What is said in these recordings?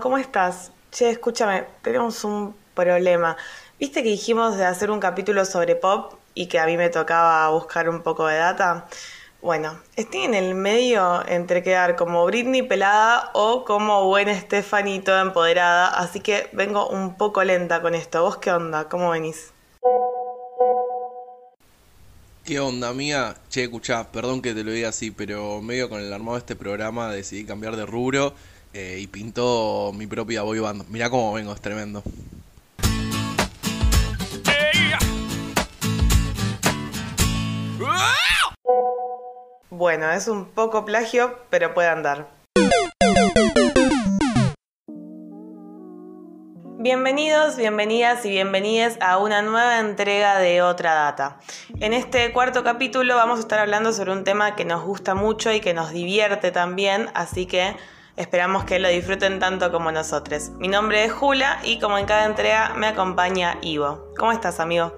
¿cómo estás? Che, escúchame, tenemos un problema. ¿Viste que dijimos de hacer un capítulo sobre pop y que a mí me tocaba buscar un poco de data? Bueno, estoy en el medio entre quedar como Britney pelada o como buena Stephanie toda empoderada, así que vengo un poco lenta con esto. ¿Vos qué onda? ¿Cómo venís? ¿Qué onda, amiga? Che, escuchá, perdón que te lo diga así, pero medio con el armado de este programa decidí cambiar de rubro eh, y pintó mi propia boy. Mirá cómo vengo, es tremendo. Bueno, es un poco plagio, pero puede andar. Bienvenidos, bienvenidas y bienvenides a una nueva entrega de Otra Data. En este cuarto capítulo vamos a estar hablando sobre un tema que nos gusta mucho y que nos divierte también, así que esperamos que lo disfruten tanto como nosotros. Mi nombre es Jula y como en cada entrega me acompaña Ivo. ¿Cómo estás, amigo?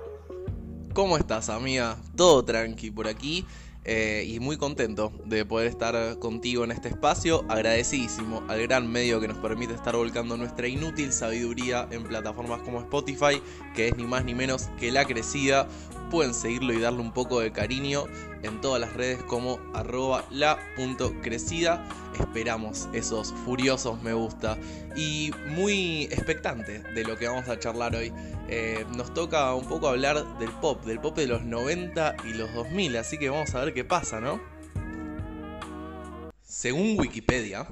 ¿Cómo estás, amiga? Todo tranqui por aquí eh, y muy contento de poder estar contigo en este espacio. Agradecidísimo al gran medio que nos permite estar volcando nuestra inútil sabiduría en plataformas como Spotify, que es ni más ni menos que la crecida. Pueden seguirlo y darle un poco de cariño en todas las redes como arroba la.crecida. Esperamos esos furiosos me gusta y muy expectante de lo que vamos a charlar hoy. Eh, nos toca un poco hablar del pop, del pop de los 90 y los 2000, así que vamos a ver qué pasa, ¿no? Según Wikipedia,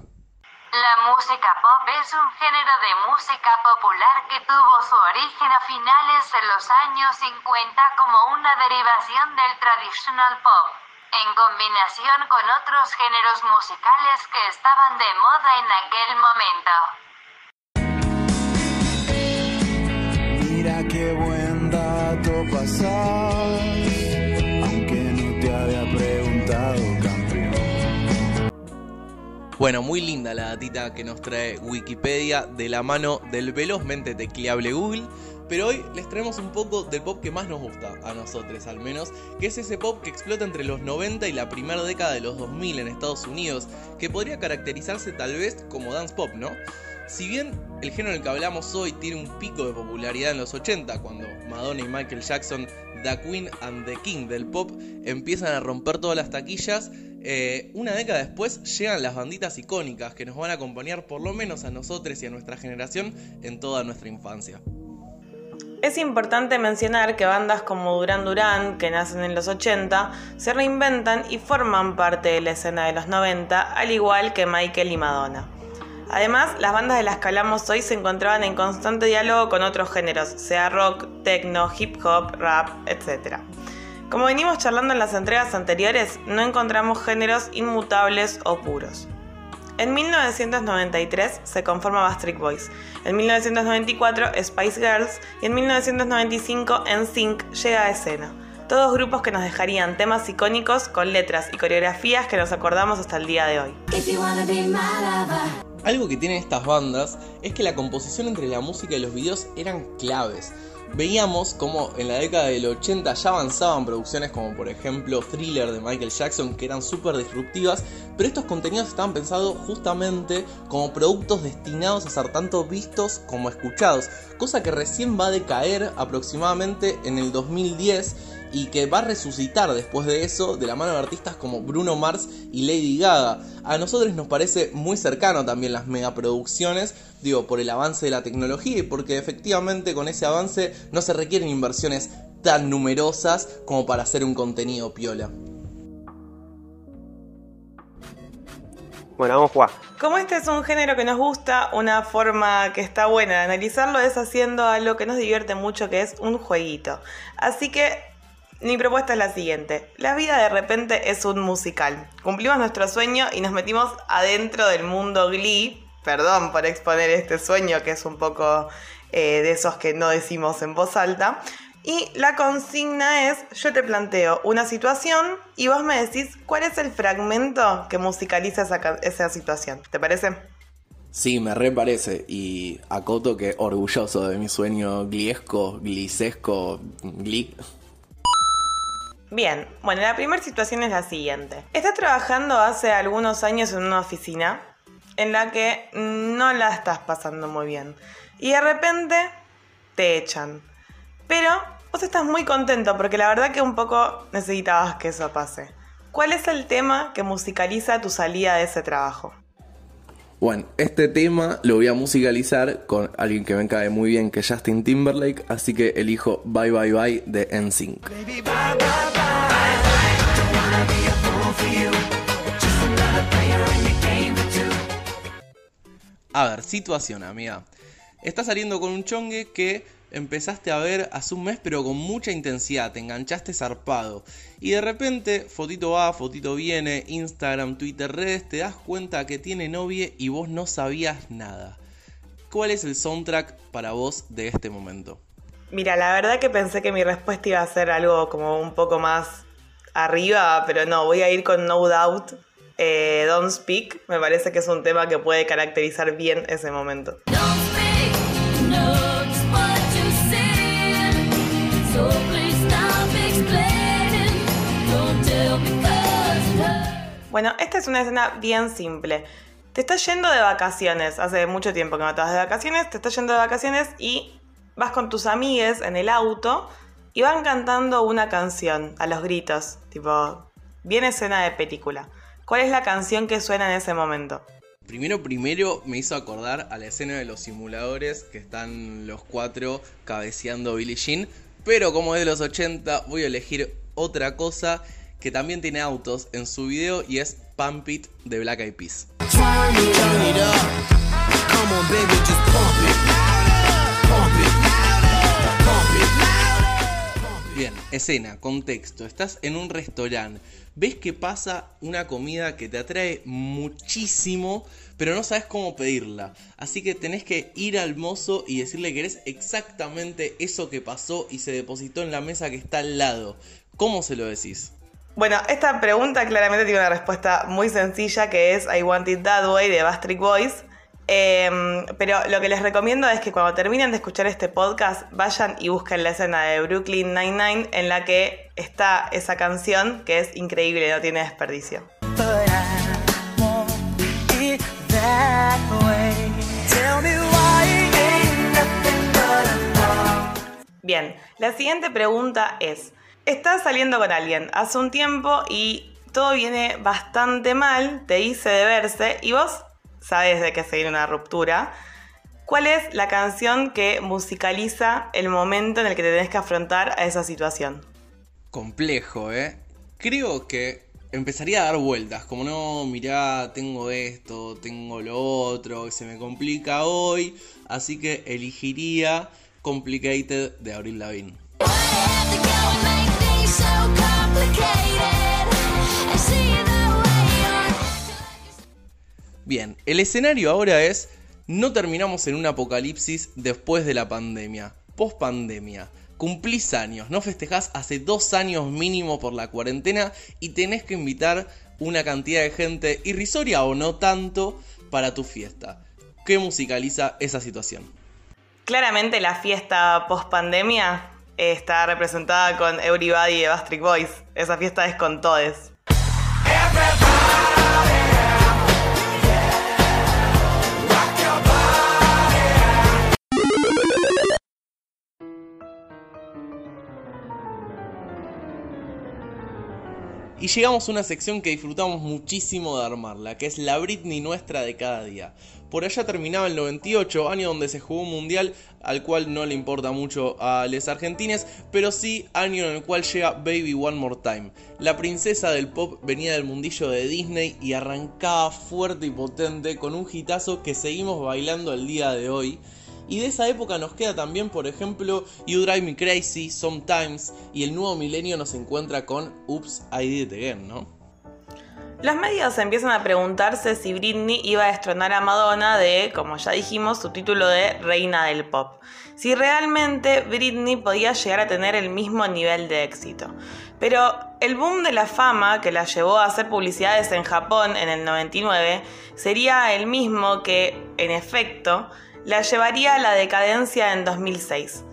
La música pop es un género de música popular que tuvo su origen a finales de los años 50 como una derivación del traditional pop, en combinación con otros géneros musicales que estaban de moda en aquel momento. Bueno, muy linda la datita que nos trae Wikipedia de la mano del velozmente tecleable Google. Pero hoy les traemos un poco del pop que más nos gusta, a nosotros al menos, que es ese pop que explota entre los 90 y la primera década de los 2000 en Estados Unidos, que podría caracterizarse tal vez como dance pop, ¿no? Si bien el género del que hablamos hoy tiene un pico de popularidad en los 80, cuando Madonna y Michael Jackson, The Queen and the King del pop, empiezan a romper todas las taquillas, eh, una década después llegan las banditas icónicas que nos van a acompañar por lo menos a nosotros y a nuestra generación en toda nuestra infancia. Es importante mencionar que bandas como Duran Duran, que nacen en los 80, se reinventan y forman parte de la escena de los 90, al igual que Michael y Madonna. Además, las bandas de las que hablamos hoy se encontraban en constante diálogo con otros géneros, sea rock, techno, hip hop, rap, etc. Como venimos charlando en las entregas anteriores, no encontramos géneros inmutables o puros. En 1993 se conforma Backstreet Boys, en 1994 Spice Girls y en 1995 NSYNC llega a escena. Todos grupos que nos dejarían temas icónicos con letras y coreografías que nos acordamos hasta el día de hoy. Algo que tienen estas bandas es que la composición entre la música y los videos eran claves. Veíamos como en la década del 80 ya avanzaban producciones como por ejemplo Thriller de Michael Jackson que eran súper disruptivas, pero estos contenidos estaban pensados justamente como productos destinados a ser tanto vistos como escuchados, cosa que recién va a decaer aproximadamente en el 2010 y que va a resucitar después de eso de la mano de artistas como Bruno Mars y Lady Gaga. A nosotros nos parece muy cercano también las megaproducciones, digo, por el avance de la tecnología y porque efectivamente con ese avance no se requieren inversiones tan numerosas como para hacer un contenido piola. Bueno, vamos a jugar. Como este es un género que nos gusta, una forma que está buena de analizarlo es haciendo algo que nos divierte mucho, que es un jueguito. Así que mi propuesta es la siguiente. La vida de repente es un musical. Cumplimos nuestro sueño y nos metimos adentro del mundo Glee. Perdón por exponer este sueño, que es un poco eh, de esos que no decimos en voz alta. Y la consigna es, yo te planteo una situación y vos me decís cuál es el fragmento que musicaliza esa, situación. ¿Te parece? Sí, me re parece. Y acoto que orgulloso de mi sueño gliesco, glicesco, gli... Bien, bueno, la primera situación es la siguiente. Estás trabajando hace algunos años en una oficina en la que no la estás pasando muy bien. Y de repente te echan. Pero vos estás muy contento porque la verdad que un poco necesitabas que eso pase. ¿Cuál es el tema que musicaliza tu salida de ese trabajo? Bueno, este tema lo voy a musicalizar con alguien que me cae muy bien, que es Justin Timberlake, así que elijo Bye Bye Bye de NSYNC. A ver, situación, amiga. Estás saliendo con un chongue que empezaste a ver hace un mes, pero con mucha intensidad, te enganchaste zarpado. Y de repente, fotito va, fotito viene, Instagram, Twitter, redes, te das cuenta que tiene novia y vos no sabías nada. ¿Cuál es el soundtrack para vos de este momento? Mira, la verdad que pensé que mi respuesta iba a ser algo como un poco más arriba, pero no, voy a ir con No Doubt. Eh, Don't Speak, me parece que es un tema que puede caracterizar bien ese momento. Bueno, esta es una escena bien simple. Te estás yendo de vacaciones, hace mucho tiempo que no te vas de vacaciones, te estás yendo de vacaciones y vas con tus amigues en el auto y van cantando una canción a los gritos, tipo, bien escena de película. ¿Cuál es la canción que suena en ese momento? Primero, primero me hizo acordar a la escena de los simuladores que están los cuatro cabeceando Billie Jean. Pero como es de los 80, voy a elegir otra cosa que también tiene autos en su video y es Pump It de Black Eyed Peas. Bien, escena, contexto. Estás en un restaurante. Ves que pasa una comida que te atrae muchísimo, pero no sabes cómo pedirla. Así que tenés que ir al mozo y decirle que eres exactamente eso que pasó y se depositó en la mesa que está al lado. ¿Cómo se lo decís? Bueno, esta pregunta claramente tiene una respuesta muy sencilla que es I Want It That Way de Bastric Boys. Em, pero lo que les recomiendo es que cuando terminen de escuchar este podcast vayan y busquen la escena de Brooklyn Nine-Nine en la que está esa canción que es increíble, no tiene desperdicio. Bien, la siguiente pregunta es, estás saliendo con alguien hace un tiempo y todo viene bastante mal, te dice de verse y vos sabes de que se viene una ruptura. ¿Cuál es la canción que musicaliza el momento en el que te tenés que afrontar a esa situación? Complejo, ¿eh? Creo que empezaría a dar vueltas, como no, mirá, tengo esto, tengo lo otro, se me complica hoy, así que elegiría Complicated de Avril Lavigne. Bien, el escenario ahora es, no terminamos en un apocalipsis después de la pandemia, post pandemia. Cumplís años, no festejás hace dos años mínimo por la cuarentena y tenés que invitar una cantidad de gente irrisoria o no tanto para tu fiesta. ¿Qué musicaliza esa situación? Claramente la fiesta post pandemia está representada con Everybody de Bastric Boys. Esa fiesta es con todes. Y llegamos a una sección que disfrutamos muchísimo de armarla, que es la Britney nuestra de cada día. Por allá terminaba el 98, año donde se jugó un mundial al cual no le importa mucho a los argentines, pero sí año en el cual llega Baby One More Time. La princesa del pop venía del mundillo de Disney y arrancaba fuerte y potente con un hitazo que seguimos bailando el día de hoy. Y de esa época nos queda también, por ejemplo, You Drive Me Crazy, Sometimes, y el nuevo milenio nos encuentra con Oops, I Did It Again, ¿no? Los medios empiezan a preguntarse si Britney iba a destronar a Madonna de, como ya dijimos, su título de reina del pop. Si realmente Britney podía llegar a tener el mismo nivel de éxito. Pero el boom de la fama que la llevó a hacer publicidades en Japón en el 99 sería el mismo que, en efecto, la llevaría a la decadencia en 2006.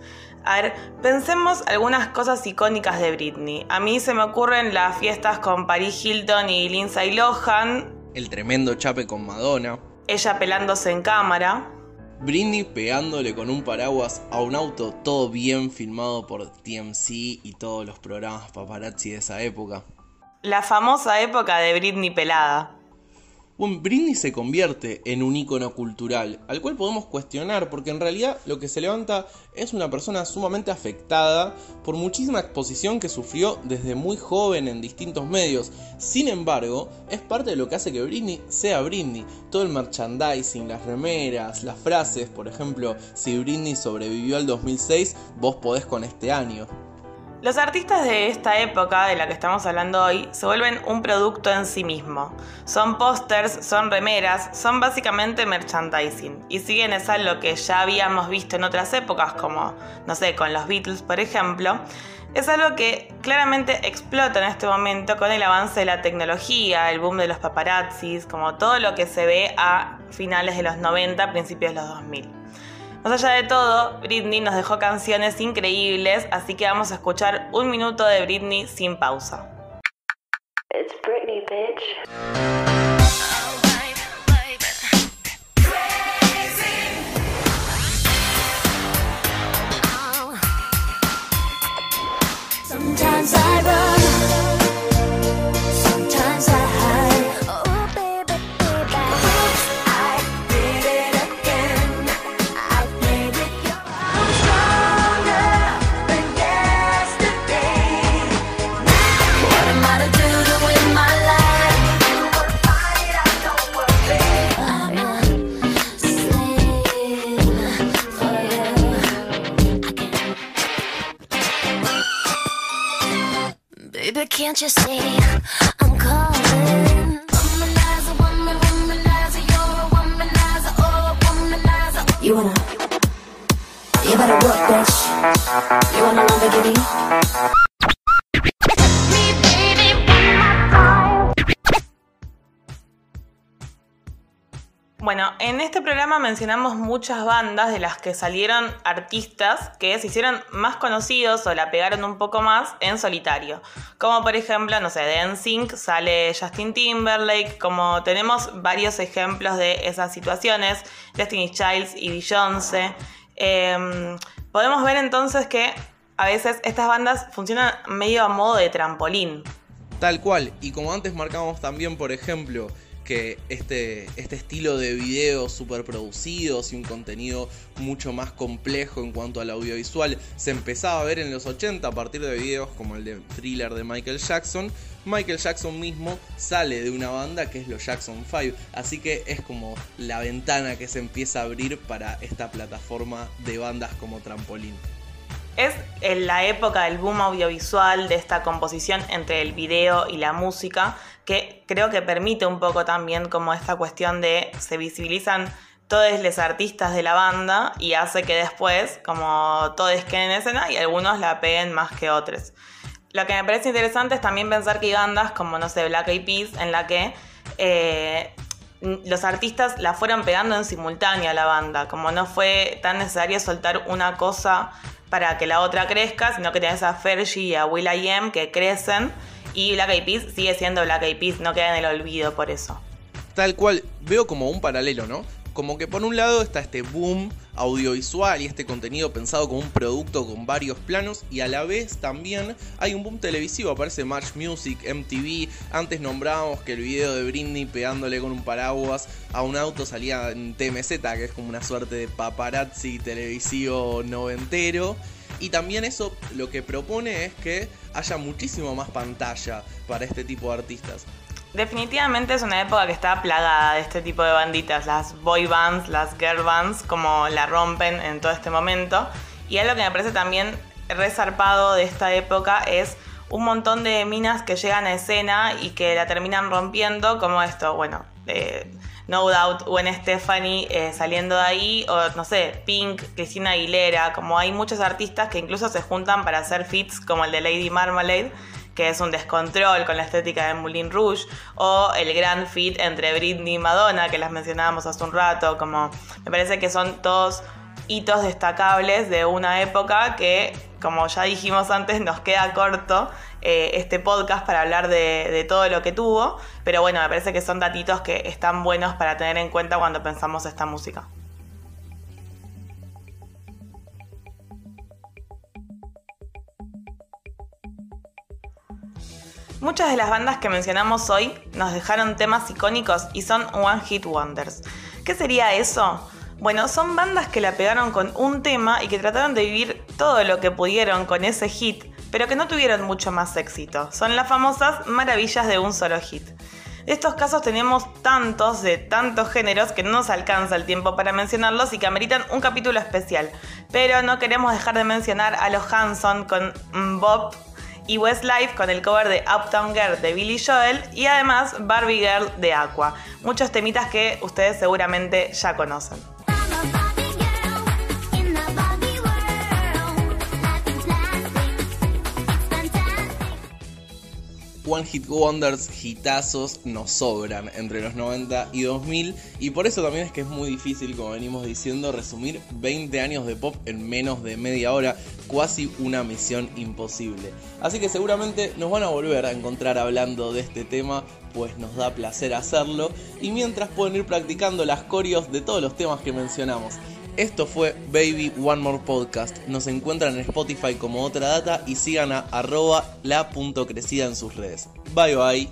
A ver, pensemos algunas cosas icónicas de Britney. A mí se me ocurren las fiestas con Paris Hilton y Lindsay Lohan, El tremendo chape con Madonna. ella pelándose en cámara, Britney pegándole con un paraguas a un auto, todo bien filmado por TMC y todos los programas paparazzi de esa época. la famosa época de Britney pelada. Bueno, Britney se convierte en un ícono cultural, al cual podemos cuestionar, porque en realidad lo que se levanta es una persona sumamente afectada por muchísima exposición que sufrió desde muy joven en distintos medios. Sin embargo, es parte de lo que hace que Britney sea Britney. Todo el merchandising, las remeras, las frases, por ejemplo, si Britney sobrevivió al 2006, vos podés con este año. Los artistas de esta época, de la que estamos hablando hoy, se vuelven un producto en sí mismo. Son pósters, son remeras, son básicamente merchandising. Y siguen esa lo que ya habíamos visto en otras épocas, como, no sé, con los Beatles, por ejemplo. Es algo que claramente explota en este momento con el avance de la tecnología, el boom de los paparazzis, como todo lo que se ve a finales de los 90, principios de los 2000. Más allá de todo, Britney nos dejó canciones increíbles, así que vamos a escuchar un minuto de Britney sin pausa. Baby, can't you see I'm calling? Womanizer, woman, womanizer, you're a womanizer, oh, womanizer. You wanna? You better work, bitch. You wanna Lamborghini? Bueno, en este programa mencionamos muchas bandas de las que salieron artistas que se hicieron más conocidos o la pegaron un poco más en solitario. Como por ejemplo, no sé, de NSYNC sale Justin Timberlake, como tenemos varios ejemplos de esas situaciones, Destiny Childs y Beyoncé. Em, podemos ver entonces que a veces estas bandas funcionan medio a modo de trampolín. Tal cual, y como antes marcamos también, por ejemplo, que este, este estilo de videos super producidos y un contenido mucho más complejo en cuanto al audiovisual se empezaba a ver en los 80 a partir de videos como el de thriller de Michael Jackson. Michael Jackson mismo sale de una banda que es los Jackson 5, así que es como la ventana que se empieza a abrir para esta plataforma de bandas como trampolín. Es en la época del boom audiovisual, de esta composición entre el video y la música, que creo que permite un poco también como esta cuestión de se visibilizan todos los artistas de la banda y hace que después como todos queden en escena y algunos la peguen más que otros. Lo que me parece interesante es también pensar que hay bandas como, no sé, Black Eyed Peas, en la que eh, los artistas la fueron pegando en simultáneo a la banda, como no fue tan necesario soltar una cosa para que la otra crezca, sino que tenés a Fergie y a Will.i.am que crecen y Black Eyed Peas sigue siendo Black Eyed Peas, no queda en el olvido por eso. Tal cual, veo como un paralelo, ¿no? como que por un lado está este boom audiovisual y este contenido pensado como un producto con varios planos y a la vez también hay un boom televisivo, aparece Match Music, MTV, antes nombrábamos que el video de Britney pegándole con un paraguas a un auto salía en TMZ, que es como una suerte de paparazzi televisivo noventero. Y también eso lo que propone es que haya muchísimo más pantalla para este tipo de artistas. Definitivamente es una época que está plagada de este tipo de banditas, las boy bands, las girl bands, como la rompen en todo este momento. Y algo que me parece también resarpado de esta época es un montón de minas que llegan a escena y que la terminan rompiendo, como esto, bueno, eh, No Doubt, Gwen Stefani eh, saliendo de ahí, o no sé, Pink, Cristina Aguilera, como hay muchos artistas que incluso se juntan para hacer fits como el de Lady Marmalade que es un descontrol con la estética de Moulin Rouge, o el gran fit entre Britney y Madonna, que las mencionábamos hace un rato, como me parece que son todos hitos destacables de una época que, como ya dijimos antes, nos queda corto eh, este podcast para hablar de, de todo lo que tuvo, pero bueno, me parece que son datitos que están buenos para tener en cuenta cuando pensamos esta música. Muchas de las bandas que mencionamos hoy nos dejaron temas icónicos y son One Hit Wonders. ¿Qué sería eso? Bueno, son bandas que la pegaron con un tema y que trataron de vivir todo lo que pudieron con ese hit, pero que no tuvieron mucho más éxito. Son las famosas maravillas de un solo hit. De estos casos tenemos tantos de tantos géneros que no nos alcanza el tiempo para mencionarlos y que ameritan un capítulo especial. Pero no queremos dejar de mencionar a los Hanson con Bob y Westlife con el cover de Uptown Girl de Billy Joel y además Barbie Girl de Aqua. Muchos temitas que ustedes seguramente ya conocen. Hit Wonders, hitazos, nos sobran entre los 90 y 2000 y por eso también es que es muy difícil, como venimos diciendo, resumir 20 años de pop en menos de media hora, casi una misión imposible. Así que seguramente nos van a volver a encontrar hablando de este tema, pues nos da placer hacerlo y mientras pueden ir practicando las coreos de todos los temas que mencionamos. Esto fue Baby One More Podcast. Nos encuentran en Spotify como otra data y sigan a arroba la.crecida en sus redes. Bye bye.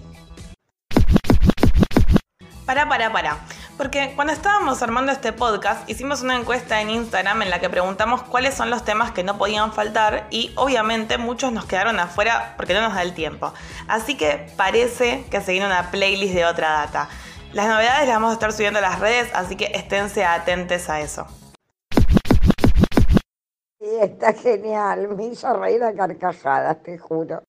Para, para, para. Porque cuando estábamos armando este podcast, hicimos una encuesta en Instagram en la que preguntamos cuáles son los temas que no podían faltar y obviamente muchos nos quedaron afuera porque no nos da el tiempo. Así que parece que se una playlist de otra data. Las novedades las vamos a estar subiendo a las redes, así que esténse atentos a eso. Sí, está genial. Me hizo reír a carcajadas, te juro.